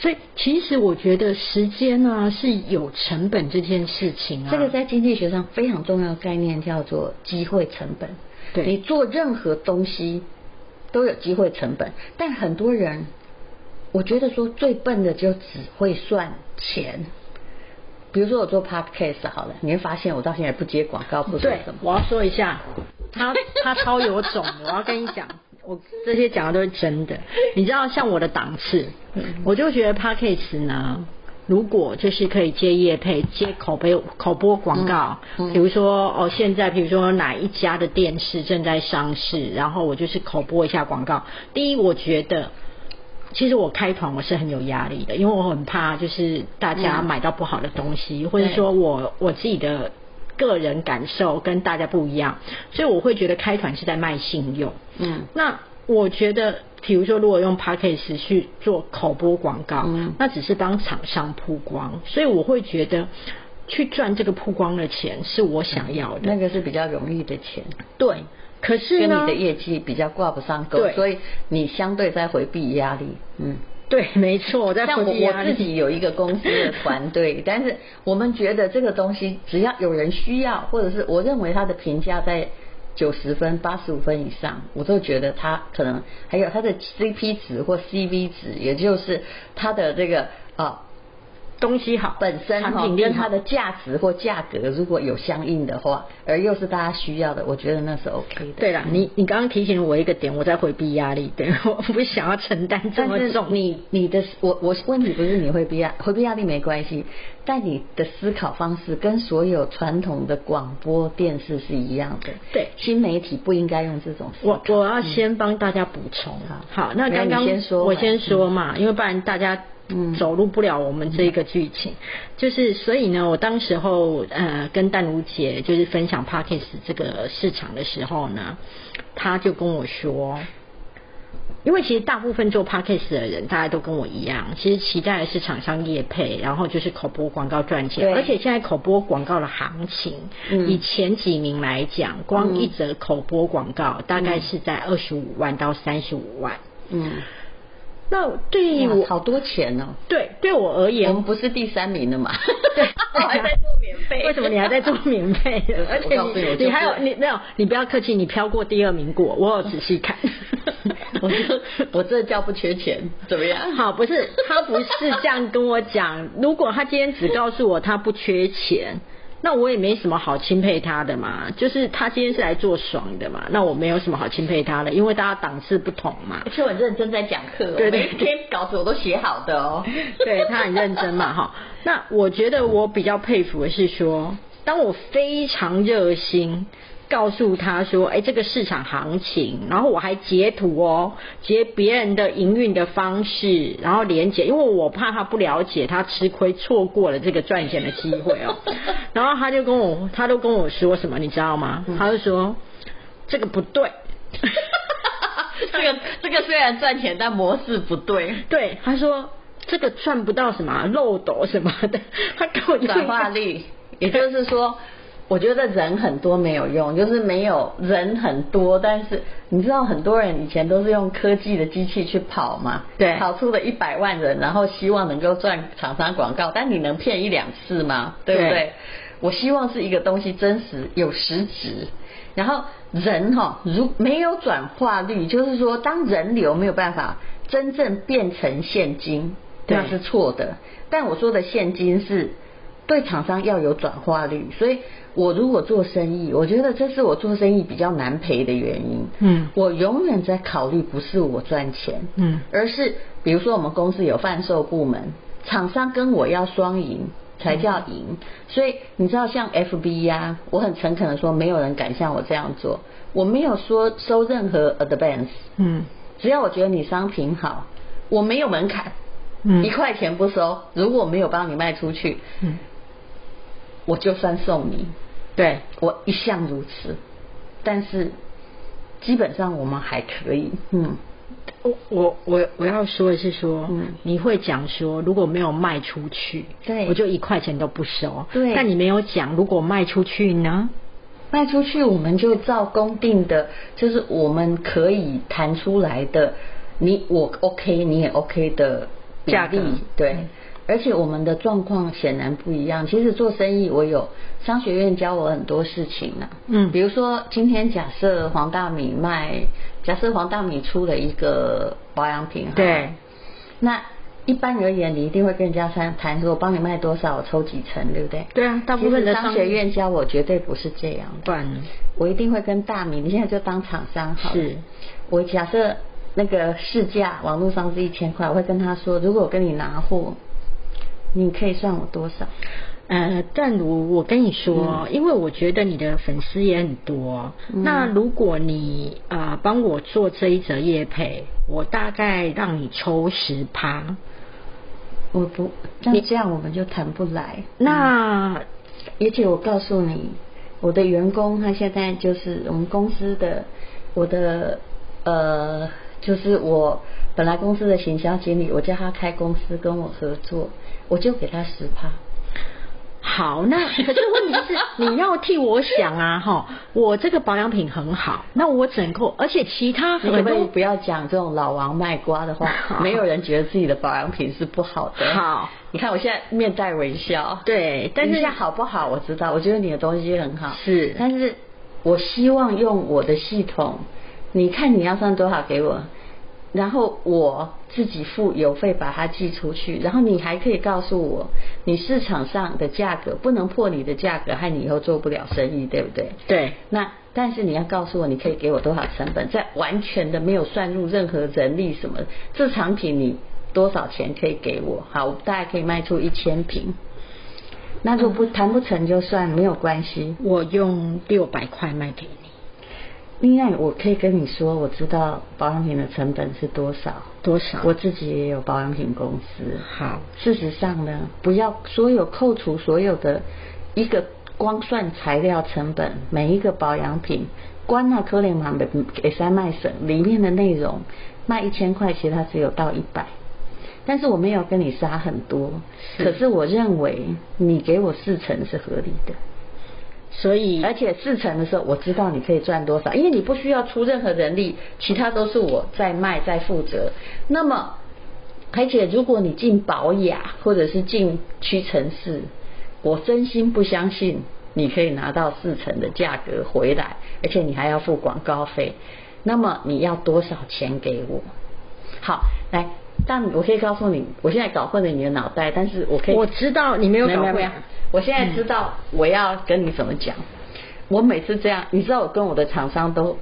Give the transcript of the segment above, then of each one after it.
所以其实我觉得时间呢是有成本这件事情啊，这个在经济学上非常重要的概念叫做机会成本。对，你做任何东西都有机会成本，但很多人，我觉得说最笨的就只会算钱。比如说我做 podcast 好了，你会发现我到现在不接广告，不说什么。我要说一下，他他超有种，我要跟你讲。我这些讲的都是真的，你知道，像我的档次，我就觉得 Podcast 呢，如果就是可以接业配、接口碑、口播广告，比如说哦，现在比如说哪一家的电视正在上市，然后我就是口播一下广告。第一，我觉得其实我开团我是很有压力的，因为我很怕就是大家买到不好的东西，或者说我我自己的。个人感受跟大家不一样，所以我会觉得开团是在卖信用。嗯，那我觉得，比如说，如果用 p a c k a g e 去做口播广告，嗯，那只是帮厂商曝光，所以我会觉得去赚这个曝光的钱是我想要的。那个是比较容易的钱。对，可是，跟你的业绩比较挂不上钩，所以你相对在回避压力。嗯。对，没错，我在像我我自己有一个公司的团队，但是我们觉得这个东西只要有人需要，或者是我认为他的评价在九十分、八十五分以上，我都觉得他可能还有他的 CP 值或 CV 值，也就是他的这个啊。哦东西好，本身哈跟它的价值或价格如果有相应的话，而又是大家需要的，我觉得那是 OK 的。对了，你你刚刚提醒了我一个点，我在回避压力，对，我不想要承担这么重。你你的我我问题不是你回避压回避压力没关系，但你的思考方式跟所有传统的广播电视是一样的。对，新媒体不应该用这种思考。我我要先帮大家补充哈、嗯。好，那刚刚先说我先说嘛、嗯，因为不然大家。嗯，走入不了我们这个剧情，就是所以呢，我当时候呃跟淡如姐就是分享 Podcast 这个市场的时候呢，她就跟我说，因为其实大部分做 Podcast 的人，大家都跟我一样，其实期待的是厂商业配，然后就是口播广告赚钱，而且现在口播广告的行情，以前几名来讲，光一则口播广告大概是在二十五万到三十五万，嗯。那对于我好多钱哦，对，对我而言，我们不是第三名的嘛？对，我还在做免费。为什么你还在做免费？而且你你还有你没有？你不要客气，你飘过第二名过，我有仔细看。我说我这叫不缺钱，怎么样？好，不是他不是这样跟我讲。如果他今天只告诉我他不缺钱。那我也没什么好钦佩他的嘛，就是他今天是来做爽的嘛，那我没有什么好钦佩他的，因为大家档次不同嘛。而且我很认真在讲课，对对，每天稿子我都写好的哦。对，他很认真嘛，哈。那我觉得我比较佩服的是说，当我非常热心。告诉他说：“哎，这个市场行情，然后我还截图哦，截别人的营运的方式，然后连结，因为我怕他不了解，他吃亏错过了这个赚钱的机会哦。然后他就跟我，他都跟我说什么，你知道吗？他就说这个不对，这个这个虽然赚钱，但模式不对。对，他说这个赚不到什么漏斗什么的，他给我转化率，也就是说。”我觉得人很多没有用，就是没有人很多，但是你知道很多人以前都是用科技的机器去跑嘛，对，跑出了一百万人，然后希望能够赚厂商广告，但你能骗一两次吗？对不对？对，我希望是一个东西真实有实质，然后人哈，如没有转化率，就是说当人流没有办法真正变成现金，那是错的。但我说的现金是对厂商要有转化率，所以。我如果做生意，我觉得这是我做生意比较难赔的原因。嗯，我永远在考虑不是我赚钱，嗯，而是比如说我们公司有贩售部门，厂商跟我要双赢才叫赢。嗯。所以你知道像 FB 呀，我很诚恳的说，没有人敢像我这样做。我没有说收任何 advance，嗯，只要我觉得你商品好，我没有门槛，嗯，一块钱不收。如果我没有帮你卖出去，嗯。我就算送你，对，我一向如此，但是基本上我们还可以，嗯，我我我我要说的是说，嗯，你会讲说如果没有卖出去，对，我就一块钱都不收，对，但你没有讲如果卖出去呢？卖出去我们就照公定的，就是我们可以谈出来的，你我 OK，你也 OK 的价格。对。嗯而且我们的状况显然不一样。其实做生意，我有商学院教我很多事情呢、啊。嗯，比如说今天假设黄大米卖，假设黄大米出了一个保养品，对。那一般而言，你一定会跟人家谈谈说，我帮你卖多少，我抽几成，对不对？对啊，大部分的商学院教我绝对不是这样的。然，我一定会跟大米，你现在就当厂商好。是。我假设那个市价网络上是一千块，我会跟他说，如果我跟你拿货。你可以算我多少？呃，但如我跟你说，嗯、因为我觉得你的粉丝也很多，嗯、那如果你啊帮、呃、我做这一则业配，我大概让你抽十趴。我不，那这样我们就谈不来。那、嗯、而且我告诉你，我的员工他现在就是我们公司的，我的呃，就是我本来公司的行销经理，我叫他开公司跟我合作。我就给他十趴。好，那 可是问题是你要替我想啊，哈，我这个保养品很好，那我整个，而且其他很多你可不可以不要讲这种老王卖瓜的话，没有人觉得自己的保养品是不好的。好，你看我现在面带微笑，对，但是现在好不好？我知道，我觉得你的东西很好，是，但是我希望用我的系统，你看你要算多少给我。然后我自己付邮费把它寄出去，然后你还可以告诉我，你市场上的价格不能破你的价格，害你以后做不了生意，对不对？对。那但是你要告诉我，你可以给我多少成本，在完全的没有算入任何人力什么，这产品你多少钱可以给我？好，我大概可以卖出一千瓶。那如果不谈不成就算，没有关系，我用六百块卖给你。另外，我可以跟你说，我知道保养品的成本是多少，多少？我自己也有保养品公司。好，事实上呢，不要所有扣除所有的一个光算材料成本，每一个保养品，光那科联玛的给三卖省里面的内容卖一千块，其实它只有到一百。但是我没有跟你杀很多，可是我认为你给我四成是合理的。所以，而且四成的时候，我知道你可以赚多少，因为你不需要出任何人力，其他都是我在卖在负责。那么，而且如果你进保雅或者是进屈臣氏，我真心不相信你可以拿到四成的价格回来，而且你还要付广告费。那么你要多少钱给我？好，来。但我可以告诉你，我现在搞混了你的脑袋，但是我可以。我知道你没有搞混。没有，我现在知道我要跟你怎么讲。嗯、我每次这样，你知道我跟我的厂商都，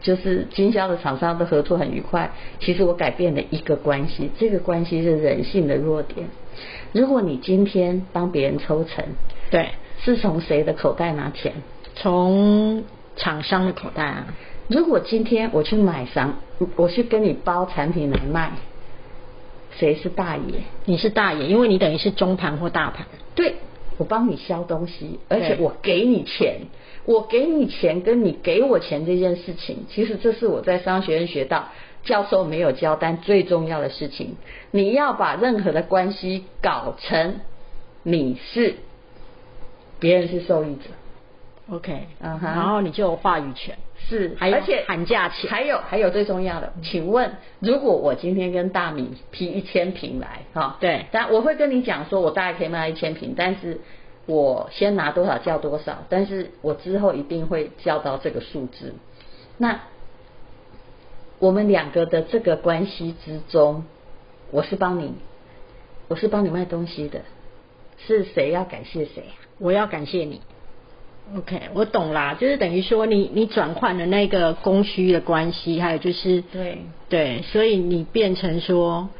就是经销的厂商都合作很愉快。其实我改变了一个关系，这个关系是人性的弱点。如果你今天帮别人抽成，对，是从谁的口袋拿钱？从厂商的口袋啊。如果今天我去买商，我去跟你包产品来卖。谁是大爷？你是大爷，因为你等于是中盘或大盘。对，我帮你销东西，而且我给你钱，我给你钱跟你给我钱这件事情，其实这是我在商学院学到，教授没有教，但最重要的事情，你要把任何的关系搞成你是别人是受益者。OK，嗯哼，然后你就有话语权。是，而且喊价钱，还有还有最重要的，请问，如果我今天跟大米批一千瓶来，哈，对，但我会跟你讲说，我大概可以卖一千瓶，但是我先拿多少叫多少，但是我之后一定会叫到这个数字。那我们两个的这个关系之中，我是帮你，我是帮你卖东西的，是谁要感谢谁？我要感谢你。OK，我懂啦，就是等于说你你转换了那个供需的关系，还有就是对对，所以你变成说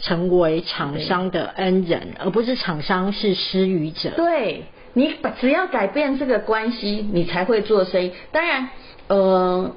成为厂商的恩人，而不是厂商是施予者。对，你只要改变这个关系，你才会做生意。当然，呃，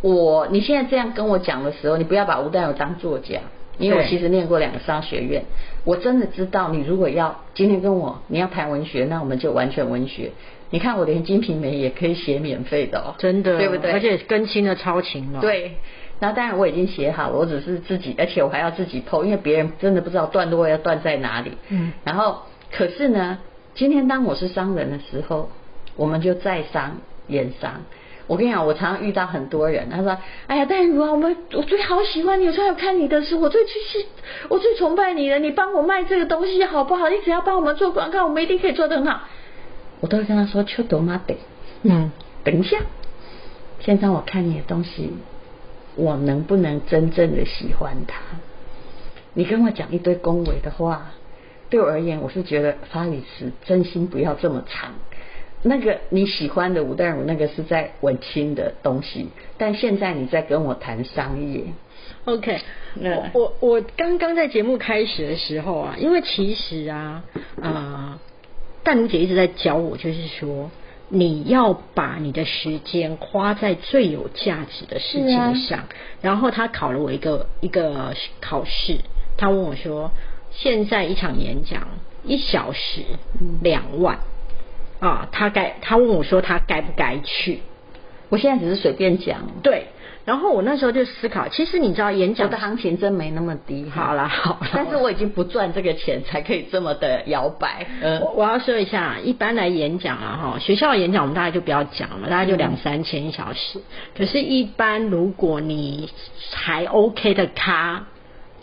我你现在这样跟我讲的时候，你不要把吴淡如当作家，因为我其实念过两个商学院，我真的知道你如果要今天跟我你要谈文学，那我们就完全文学。你看我连《金瓶梅》也可以写免费的哦，真的，对不对？而且更新的超勤了。对，然后当然我已经写好了，我只是自己，而且我还要自己 po，因为别人真的不知道段落要断在哪里。嗯。然后，可是呢，今天当我是商人的时候，我们就在商言商，我跟你讲，我常常遇到很多人，他说：“哎呀，淡如啊，我们我最好喜欢你，我最好看你的书，我最去是，我最崇拜你了。你帮我卖这个东西好不好？你只要帮我们做广告，我们一定可以做得很好。”我都会跟他说：“秋朵妈得，嗯，等一下，先让我看你的东西，我能不能真正的喜欢它？你跟我讲一堆恭维的话，对我而言，我是觉得发语词真心不要这么长。”那个你喜欢的吴淡如，那个是在文青的东西，但现在你在跟我谈商业，OK？我我我刚刚在节目开始的时候啊，因为其实啊，呃，淡如姐一直在教我，就是说你要把你的时间花在最有价值的事情上。啊、然后他考了我一个一个考试，他问我说，现在一场演讲一小时两万。啊，他该他问我说他该不该去？我现在只是随便讲。对，然后我那时候就思考，其实你知道演讲的行情真没那么低。好啦好了，但是我已经不赚这个钱才可以这么的摇摆。嗯，我我要说一下，一般来演讲啊哈，学校的演讲我们大概就不要讲了，大概就两三千一小时。可是，一般如果你还 OK 的咖，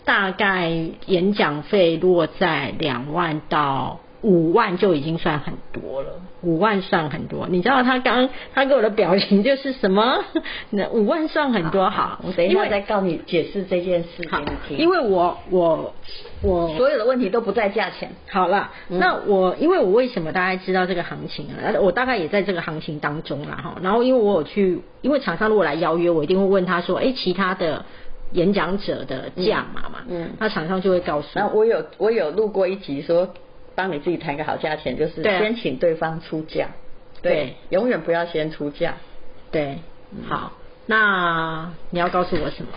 大概演讲费落在两万到。五万就已经算很多了，五万算很多。你知道他刚他给我的表情就是什么？那五万算很多，好，好，我等一下再告你解释这件事给你听。因为我我我所有的问题都不在价钱。好了，嗯、那我因为我为什么大概知道这个行情啊？我大概也在这个行情当中了哈。然后因为我有去，因为厂商如果来邀约，我一定会问他说，哎，其他的演讲者的价码嘛，嗯，那厂商就会告诉我。那我有我有录过一集说。帮你自己谈个好价钱，就是先请对方出价，对，对，永远不要先出价，对，好，那你要告诉我什么？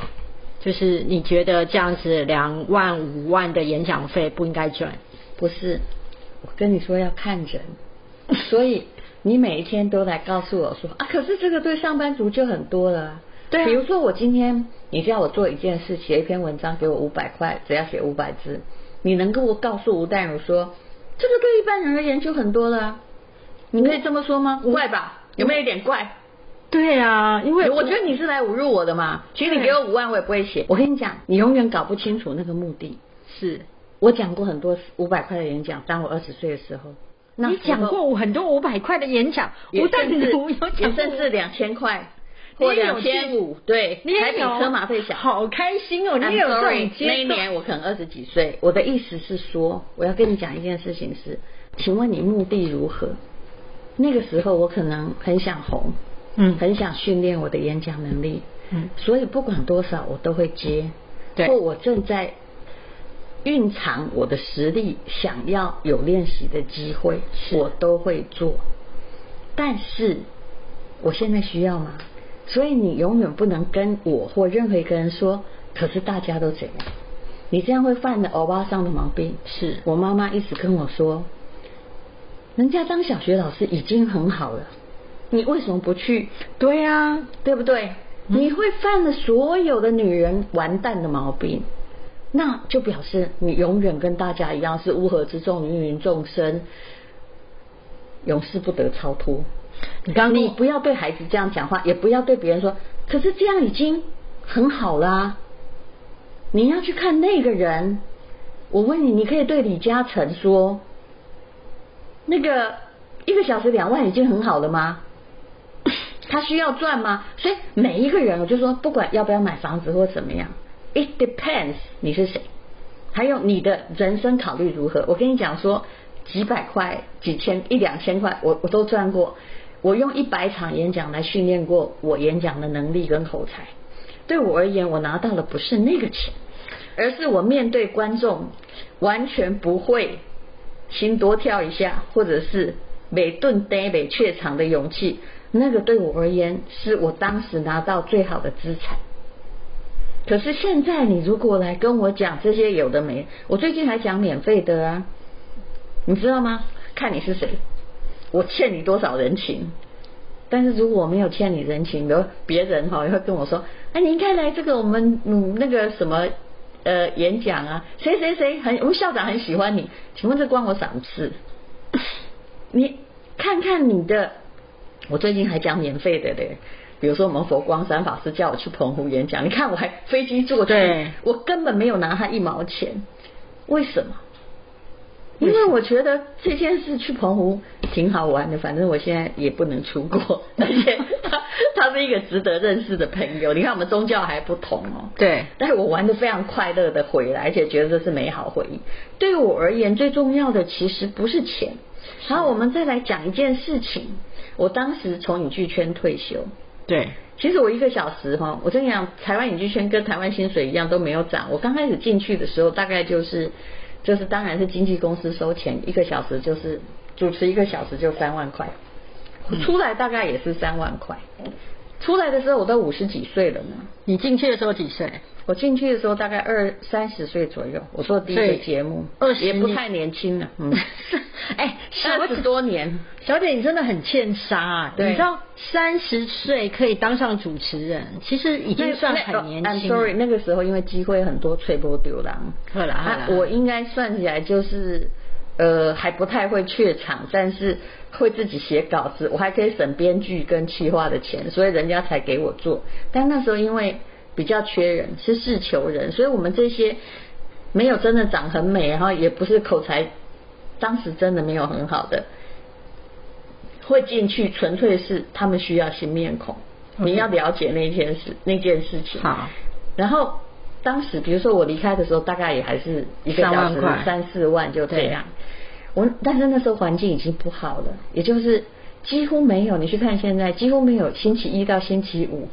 就是你觉得这样子两万五万的演讲费不应该赚？不是，我跟你说要看人，所以你每一天都来告诉我说啊，可是这个对上班族就很多了，对啊，比如说我今天你叫我做一件事，写一篇文章，给我五百块，只要写五百字，你能够告诉吴淡如说？这个对一般人而言就很多了，啊，你可以这么说吗？怪吧？有没有一点怪？对啊，因为我觉得你是来侮辱我的嘛。其实你给我五万，我也不会写。我跟你讲，你永远搞不清楚那个目的。是我讲过很多五百块的演讲，当我二十岁的时候，那你讲过很多五百块的演讲，我甚至有讲甚至两千块。或两千五，对，你还比车马费小，好开心哦！你也有这种。那一年我可能二十几岁，我的意思是说，我要跟你讲一件事情是，请问你目的如何？那个时候我可能很想红，嗯，很想训练我的演讲能力，嗯，所以不管多少我都会接，对，或我正在蕴藏我的实力，想要有练习的机会，我都会做。但是我现在需要吗？所以你永远不能跟我或任何一个人说，可是大家都这样，你这样会犯了欧巴桑的毛病。是我妈妈一直跟我说，人家当小学老师已经很好了，你为什么不去？对呀，对不对？你会犯了所有的女人完蛋的毛病，那就表示你永远跟大家一样是乌合之众，芸芸众生，永世不得超脱。你刚刚你不要对孩子这样讲话，也不要对别人说。可是这样已经很好啦啊。你要去看那个人。我问你，你可以对李嘉诚说，那个一个小时两万已经很好了吗？他需要赚吗？所以每一个人，我就说，不管要不要买房子或怎么样，it depends 你是谁，还有你的人生考虑如何。我跟你讲说，几百块、几千、一两千块，我我都赚过。我用一百场演讲来训练过我演讲的能力跟口才，对我而言，我拿到的不是那个钱，而是我面对观众完全不会心多跳一下，或者是每顿呆每怯场的勇气，那个对我而言是我当时拿到最好的资产。可是现在你如果来跟我讲这些有的没，我最近还讲免费的啊，你知道吗？看你是谁。我欠你多少人情？但是如果我没有欠你人情，比如别人哈也会跟我说：“哎，你应该来这个我们嗯那个什么呃演讲啊，谁谁谁很我们校长很喜欢你，请问这关我什么事？你看看你的我最近还讲免费的嘞，比如说我们佛光山法师叫我去澎湖演讲，你看我还飞机坐去，对我根本没有拿他一毛钱，为什么？因为我觉得这件事去澎湖挺好玩的，反正我现在也不能出国，而且他他是一个值得认识的朋友。你看我们宗教还不同哦，对，但是我玩的非常快乐的回来，而且觉得这是美好回忆。对我而言，最重要的其实不是钱。然后我们再来讲一件事情，我当时从影剧圈退休，对，其实我一个小时哈，我跟你讲，台湾影剧圈跟台湾薪水一样都没有涨。我刚开始进去的时候，大概就是。就是当然是经纪公司收钱，一个小时就是主持一个小时就三万块，出来大概也是三万块。出来的时候我都五十几岁了呢。你进去的时候几岁？我进去的时候大概二三十岁左右。我做第一个节目，二十也不太年轻了。嗯，哎，二十多年，小姐你真的很欠杀啊！对，你知道三十岁可以当上主持人，其实已经算很年轻。I'm sorry，那个时候因为机会很多，吹波丢狼。好了好了，我应该算起来就是呃还不太会怯场，但是会自己写稿子，我还可以省编剧跟企划的钱，所以人家才给我做。但那时候因为比较缺人，是事求人，所以我们这些没有真的长很美，然后也不是口才，当时真的没有很好的，会进去纯粹是他们需要新面孔你要了解那件事那件事情。好，然后当时比如说我离开的时候，大概也还是一个小时三四万就这样。我但是那时候环境已经不好了，也就是几乎没有，你去看现在几乎没有星期一到星期五。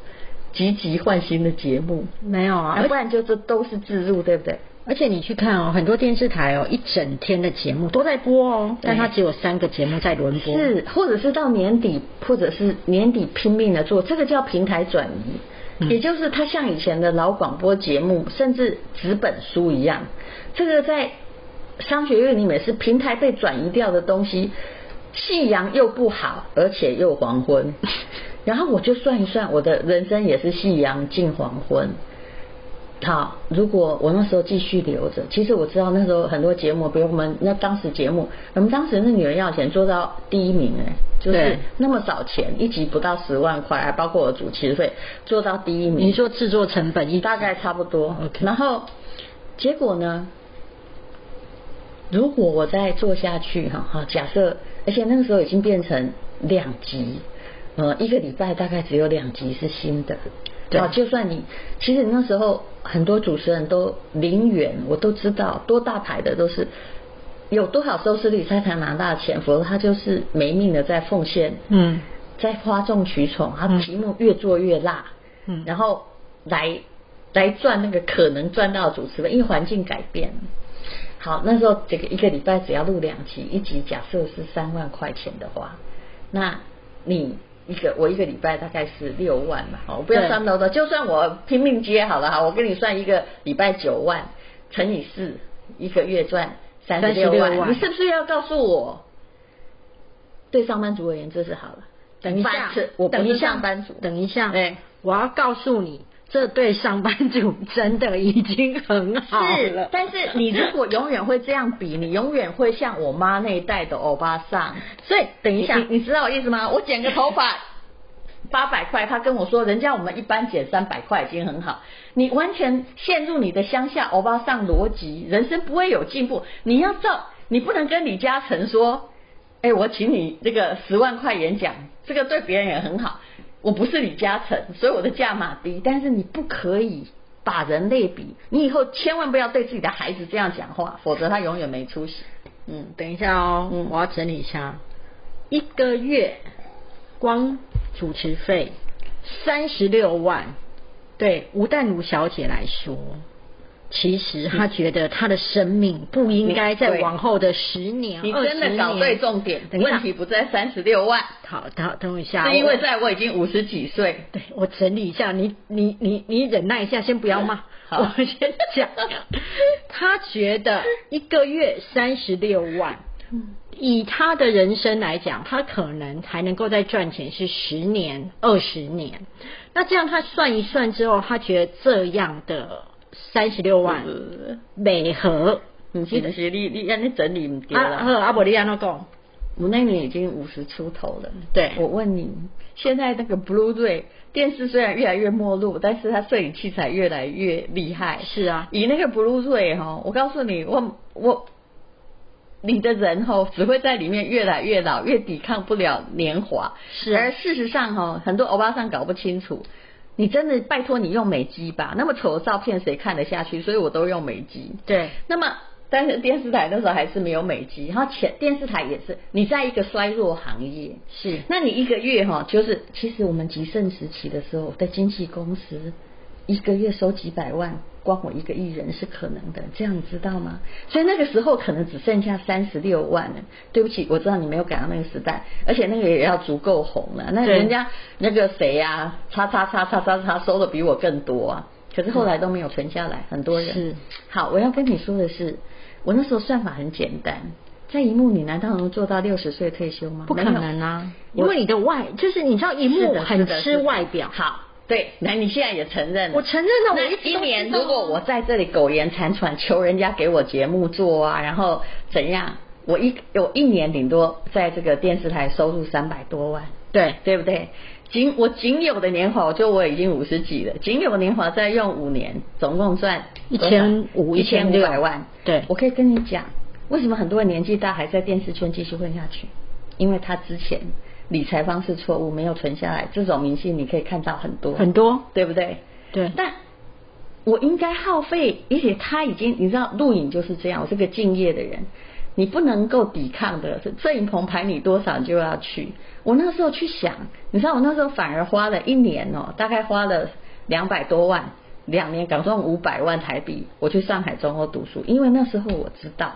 积极换新的节目没有啊，不然就这都是自入，对不对？而且你去看哦，很多电视台哦，一整天的节目都在播哦，但它只有三个节目在轮播，是，或者是到年底，或者是年底拼命的做，这个叫平台转移，嗯、也就是它像以前的老广播节目，甚至纸本书一样，这个在商学院里面是平台被转移掉的东西，夕阳又不好，而且又黄昏。然后我就算一算，我的人生也是夕阳近黄昏。好，如果我那时候继续留着，其实我知道那时候很多节目，比如我们那当时节目，我们当时那女人要钱做到第一名哎，就是那么少钱，一集不到十万块，还包括我主持费，做到第一名。你说制作成本一大概差不多。然后结果呢？如果我再做下去哈，哈，假设，而且那个时候已经变成两集。呃，一个礼拜大概只有两集是新的，对，就算你其实那时候很多主持人都零元，我都知道多大牌的都是有多少收视率他才拿大钱，否则他就是没命的在奉献，嗯，在哗众取宠，他题目越做越辣，嗯，然后来来赚那个可能赚到主持人，因为环境改变。好，那时候这个一个礼拜只要录两集，一集假设是三万块钱的话，那你。一个我一个礼拜大概是六万嘛，好，我不要算多的，就算我拼命接好了哈，我跟你算一个礼拜九万乘以四，一个月赚三十六万，你是不是要告诉我，对上班族而言这是好了？等一下，我不是上班族，等一下，对，我要告诉你。这对上班族真的已经很好了。是，但是你如果永远会这样比，你永远会像我妈那一代的欧巴桑。所以等一下，你，你知道我意思吗？我剪个头发八百块，他跟我说，人家我们一般剪三百块已经很好。你完全陷入你的乡下欧巴桑逻辑，人生不会有进步。你要照，你不能跟李嘉诚说，哎，我请你这个十万块演讲，这个对别人也很好。我不是李嘉诚，所以我的价码低。但是你不可以把人类比，你以后千万不要对自己的孩子这样讲话，否则他永远没出息。嗯，等一下哦，嗯，我要整理一下，一个月光主持费三十六万，对吴淡如小姐来说。其实他觉得他的生命不应该在往后的十年、你真的搞对重点，问题不在三十六万。好，等等一下，是因为在我已经五十几岁。对，我整理一下，你你你你忍耐一下，先不要骂。好，我先讲。他觉得一个月三十六万，以他的人生来讲，他可能还能够再赚钱是十年、二十年。那这样他算一算之后，他觉得这样的。三十六万，美和，你记得？是你你让你整理唔掉啦。好，阿伯你安怎讲？我那年已经五十出头了。对，我问你，现在那个 BlueRay 电视虽然越来越没落，但是它摄影器材越来越厉害。是啊，以那个 BlueRay 哈，我告诉你，我我。你的人吼只会在里面越来越老，越抵抗不了年华。是，而事实上哈，很多欧巴桑搞不清楚。你真的拜托你用美肌吧，那么丑的照片谁看得下去？所以我都用美肌。对。那么，但是电视台那时候还是没有美肌，然后前电视台也是，你在一个衰弱行业。是。那你一个月哈，就是其实我们极盛时期的时候，在经纪公司。一个月收几百万，光我一个艺人是可能的，这样你知道吗？所以那个时候可能只剩下三十六万了。对不起，我知道你没有赶上那个时代，而且那个也要足够红了。那人家那个谁呀、啊，叉叉叉叉叉叉收的比我更多啊，可是后来都没有存下来，很多人。是。好，我要跟你说的是，我那时候算法很简单，在荧幕你难道能做到六十岁退休吗？不可能啊，因为你的外就是你知道荧幕很吃外表。好。对，那你现在也承认了？我承认了。我一年如果我在这里苟延残喘，求人家给我节目做啊，然后怎样？我一有一年顶多在这个电视台收入三百多万，对对不对？仅我仅有的年华，就我已经五十几了，仅有的年华再用五年，总共赚一千五一千五百万。对，我可以跟你讲，为什么很多人年纪大还在电视圈继续混下去？因为他之前。理财方式错误，没有存下来，这种明细你可以看到很多很多，对不对？对。但我应该耗费，而且他已经，你知道，录影就是这样。我是个敬业的人，你不能够抵抗的。摄影棚排你多少就要去。我那时候去想，你知道，我那时候反而花了一年哦，大概花了两百多万，两年搞赚五百万台币。我去上海中欧读书，因为那时候我知道。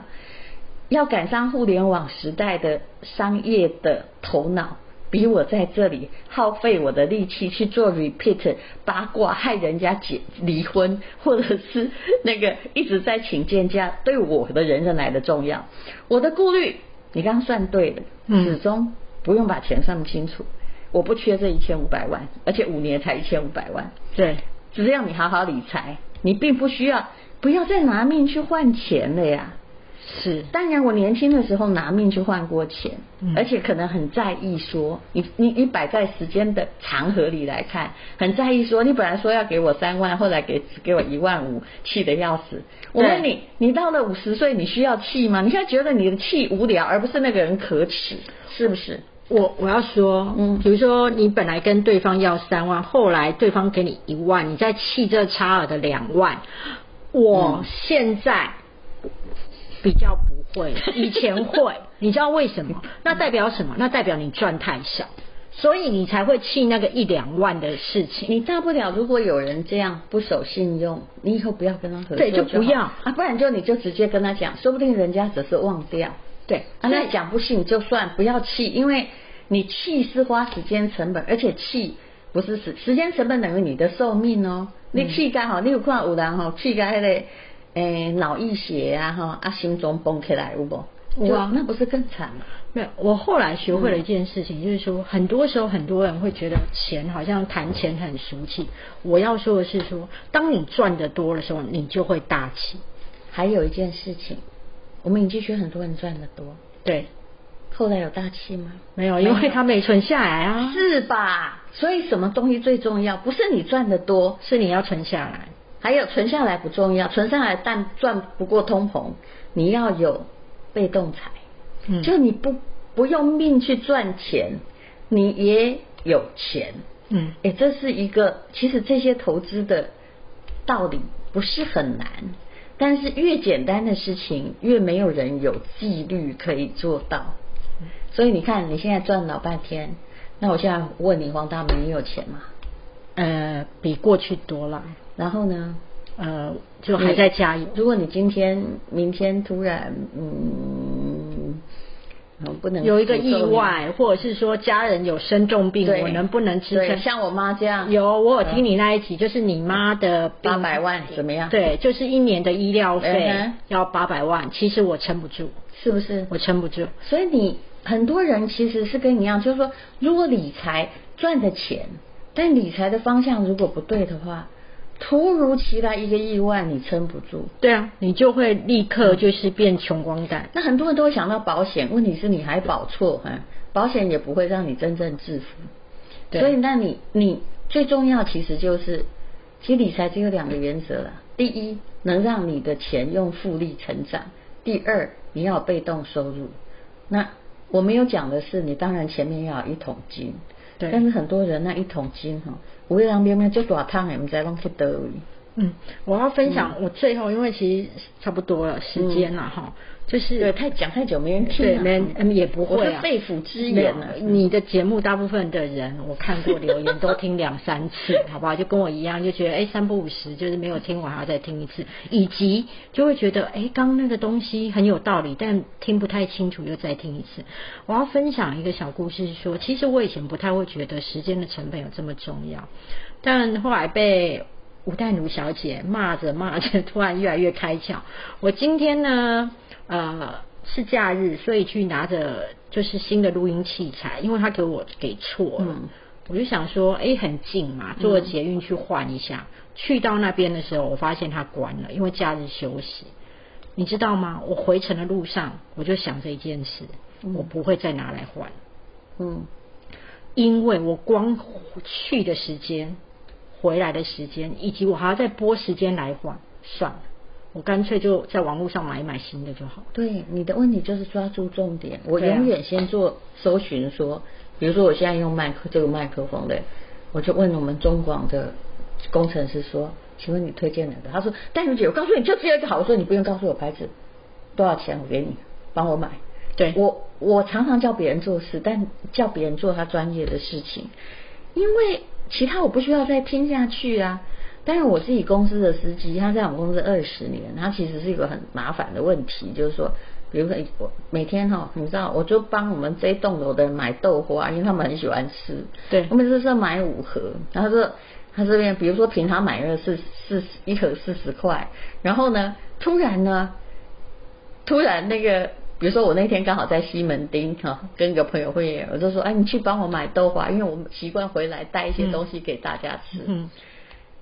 要赶上互联网时代的商业的头脑，比我在这里耗费我的力气去做 repeat 八卦，害人家结离婚，或者是那个一直在请见假，对我的人生来的重要。我的顾虑，你刚刚算对了，始终不用把钱算不清楚。我不缺这一千五百万，而且五年才一千五百万。对，只要你好好理财，你并不需要，不要再拿命去换钱了呀。是，当然我年轻的时候拿命去换过钱，嗯、而且可能很在意说，你你你摆在时间的长河里来看，很在意说，你本来说要给我三万，后来给只给我一万五，气得要死。我问你，你到了五十岁，你需要气吗？你现在觉得你的气无聊，而不是那个人可耻，是不是？我我要说，嗯，比如说你本来跟对方要三万，后来对方给你一万，你再气这差额的两万，我现在。嗯比较不会，以前会，你知道为什么？那代表什么？那代表你赚太少，所以你才会气那个一两万的事情。你大不了，如果有人这样不守信用，你以后不要跟他合作，对，就不要啊，不然就你就直接跟他讲，说不定人家只是忘掉。对，啊，那讲不信就算，不要气，因为你气是花时间成本，而且气不是时时间成本等于你的寿命哦。你气干好，你有看有人哈气干还得。诶，脑溢血啊，哈，啊，心中崩起来，有不？哇，那不是更惨吗？没有，我后来学会了一件事情，嗯、就是说，很多时候很多人会觉得钱好像谈钱很俗气。我要说的是说，当你赚的多的时候，你就会大气。还有一件事情，我们影剧圈很多人赚的多，对，后来有大气吗？没有，因为他没存下来啊，是吧？所以什么东西最重要？不是你赚的多，是你要存下来。还有存下来不重要，存下来但赚不过通膨，你要有被动财，嗯，就你不不用命去赚钱，你也有钱，嗯，哎，这是一个其实这些投资的道理不是很难，但是越简单的事情越没有人有纪律可以做到，所以你看你现在赚老半天，那我现在问你黄大明，你有钱吗？呃，比过去多了。然后呢，呃，就还在加油。如果你今天、明天突然，嗯，不能有一个意外，或者是说家人有生重病，我能不能支撑？像我妈这样，有，我有听你那一集，就是你妈的八百万怎么样？对，就是一年的医疗费要八百万，其实我撑不住，是不是？我撑不住。所以你很多人其实是跟你一样，就是说，如果理财赚的钱，但理财的方向如果不对的话。突如其来一个意外，你撑不住。对啊，你就会立刻就是变穷光蛋。那很多人都会想到保险，问题是你还保错哈，保险也不会让你真正致富。对所以，那你你最重要其实就是，其实理财只有两个原则啦。第一，能让你的钱用复利成长；第二，你要被动收入。那我没有讲的是，你当然前面要有一桶金。对。但是很多人那一桶金哈，有的人明明就大汤也不知道去哪里。嗯，我要分享我最后，因为其实差不多了时间了哈。嗯就是对，太讲太久没人听，对，没人也不会啊。肺腑之言啊，你的节目大部分的人，我看过留言都听两三次，好不好？就跟我一样，就觉得哎，三不五时就是没有听完还要再听一次，以及就会觉得哎，刚刚那个东西很有道理，但听不太清楚，又再听一次。我要分享一个小故事说，说其实我以前不太会觉得时间的成本有这么重要，但后来被吴淡如小姐骂着骂着，突然越来越开窍。我今天呢？呃，是假日，所以去拿着就是新的录音器材，因为他给我给错了，嗯、我就想说，哎，很近嘛，坐个捷运去换一下。嗯、去到那边的时候，我发现它关了，因为假日休息。你知道吗？我回程的路上，我就想这一件事，嗯、我不会再拿来换。嗯，因为我光去的时间、回来的时间，以及我还要再拨时间来换，算了。我干脆就在网络上买一买新的就好。对，你的问题就是抓住重点。我永远先做搜寻，说，比如说我现在用麦克这个麦克风的，我就问我们中广的工程师说，请问你推荐哪个？他说，淡如姐，我告诉你就只有一个好。我说你不用告诉我牌子，多少钱我给你，帮我买。对，我我常常叫别人做事，但叫别人做他专业的事情，因为其他我不需要再听下去啊。但是我自己公司的司机，他在我们公司二十年，他其实是一个很麻烦的问题，就是说，比如说我每天哈，你知道，我就帮我们这栋楼的人买豆花，因为他们很喜欢吃。对，我每次是买五盒，然后说他这边，比如说平常买个是四一盒四十块，然后呢，突然呢，突然那个，比如说我那天刚好在西门町哈，跟一个朋友会议，我就说，哎，你去帮我买豆花，因为我们习惯回来带一些东西给大家吃。嗯。嗯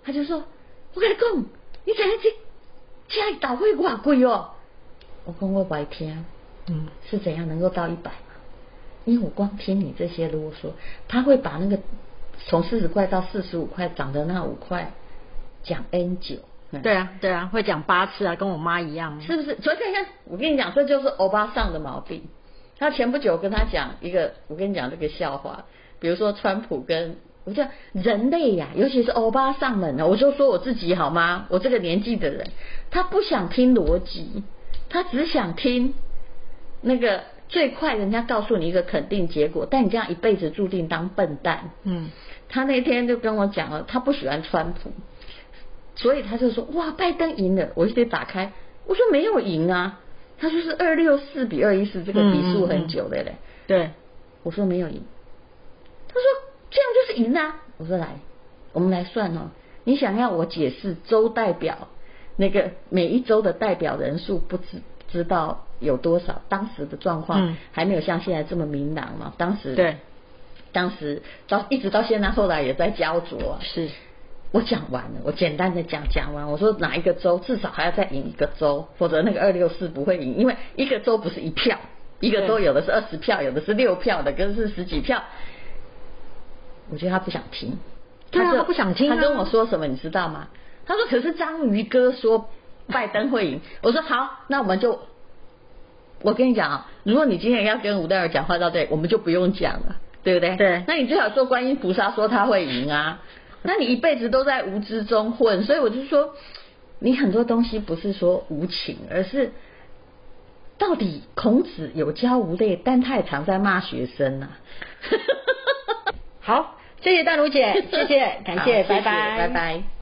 他就说：“我跟你讲，你才这家里导会挂贵哦。”我讲我白天，嗯，是怎样能够到一百吗？因为我光听你这些啰嗦，他会把那个从四十块到四十五块涨的那五块讲 N 九。对啊，对啊，会讲八次啊，跟我妈一样，是不是？所以看看，我跟你讲，这就是欧巴上的毛病。他前不久跟他讲一个，我跟你讲这个笑话，比如说川普跟。我讲人类呀、啊，尤其是欧巴桑们呢，我就说我自己好吗？我这个年纪的人，他不想听逻辑，他只想听那个最快人家告诉你一个肯定结果，但你这样一辈子注定当笨蛋。嗯，他那天就跟我讲了，他不喜欢川普，所以他就说哇，拜登赢了，我就得打开，我说没有赢啊，他说是二六四比二一四，这个比数很久的嘞。对，我说没有赢，他说。这样就是赢啊！我说来，我们来算哦。你想要我解释州代表那个每一州的代表人数不知知道有多少？当时的状况还没有像现在这么明朗嘛？当时对，当时到一直到现在，后来也在焦灼啊。是，我讲完了，我简单的讲讲完。我说哪一个州至少还要再赢一个州，否则那个二六四不会赢，因为一个州不是一票，一个州 有的是二十票，有的是六票的，跟是十几票。我觉得他不想听，他就不想听。他跟我说什么，你知道吗？他说：“可是章鱼哥说拜登会赢。”我说：“好，那我们就……我跟你讲啊，如果你今天要跟吴代尔讲话到这里，我们就不用讲了，对不对？对。那你最好说观音菩萨说他会赢啊。那你一辈子都在无知中混，所以我就说，你很多东西不是说无情，而是到底孔子有教无类，但他也常在骂学生呐、啊。好，谢谢淡如姐，谢谢，感谢拜拜，拜拜。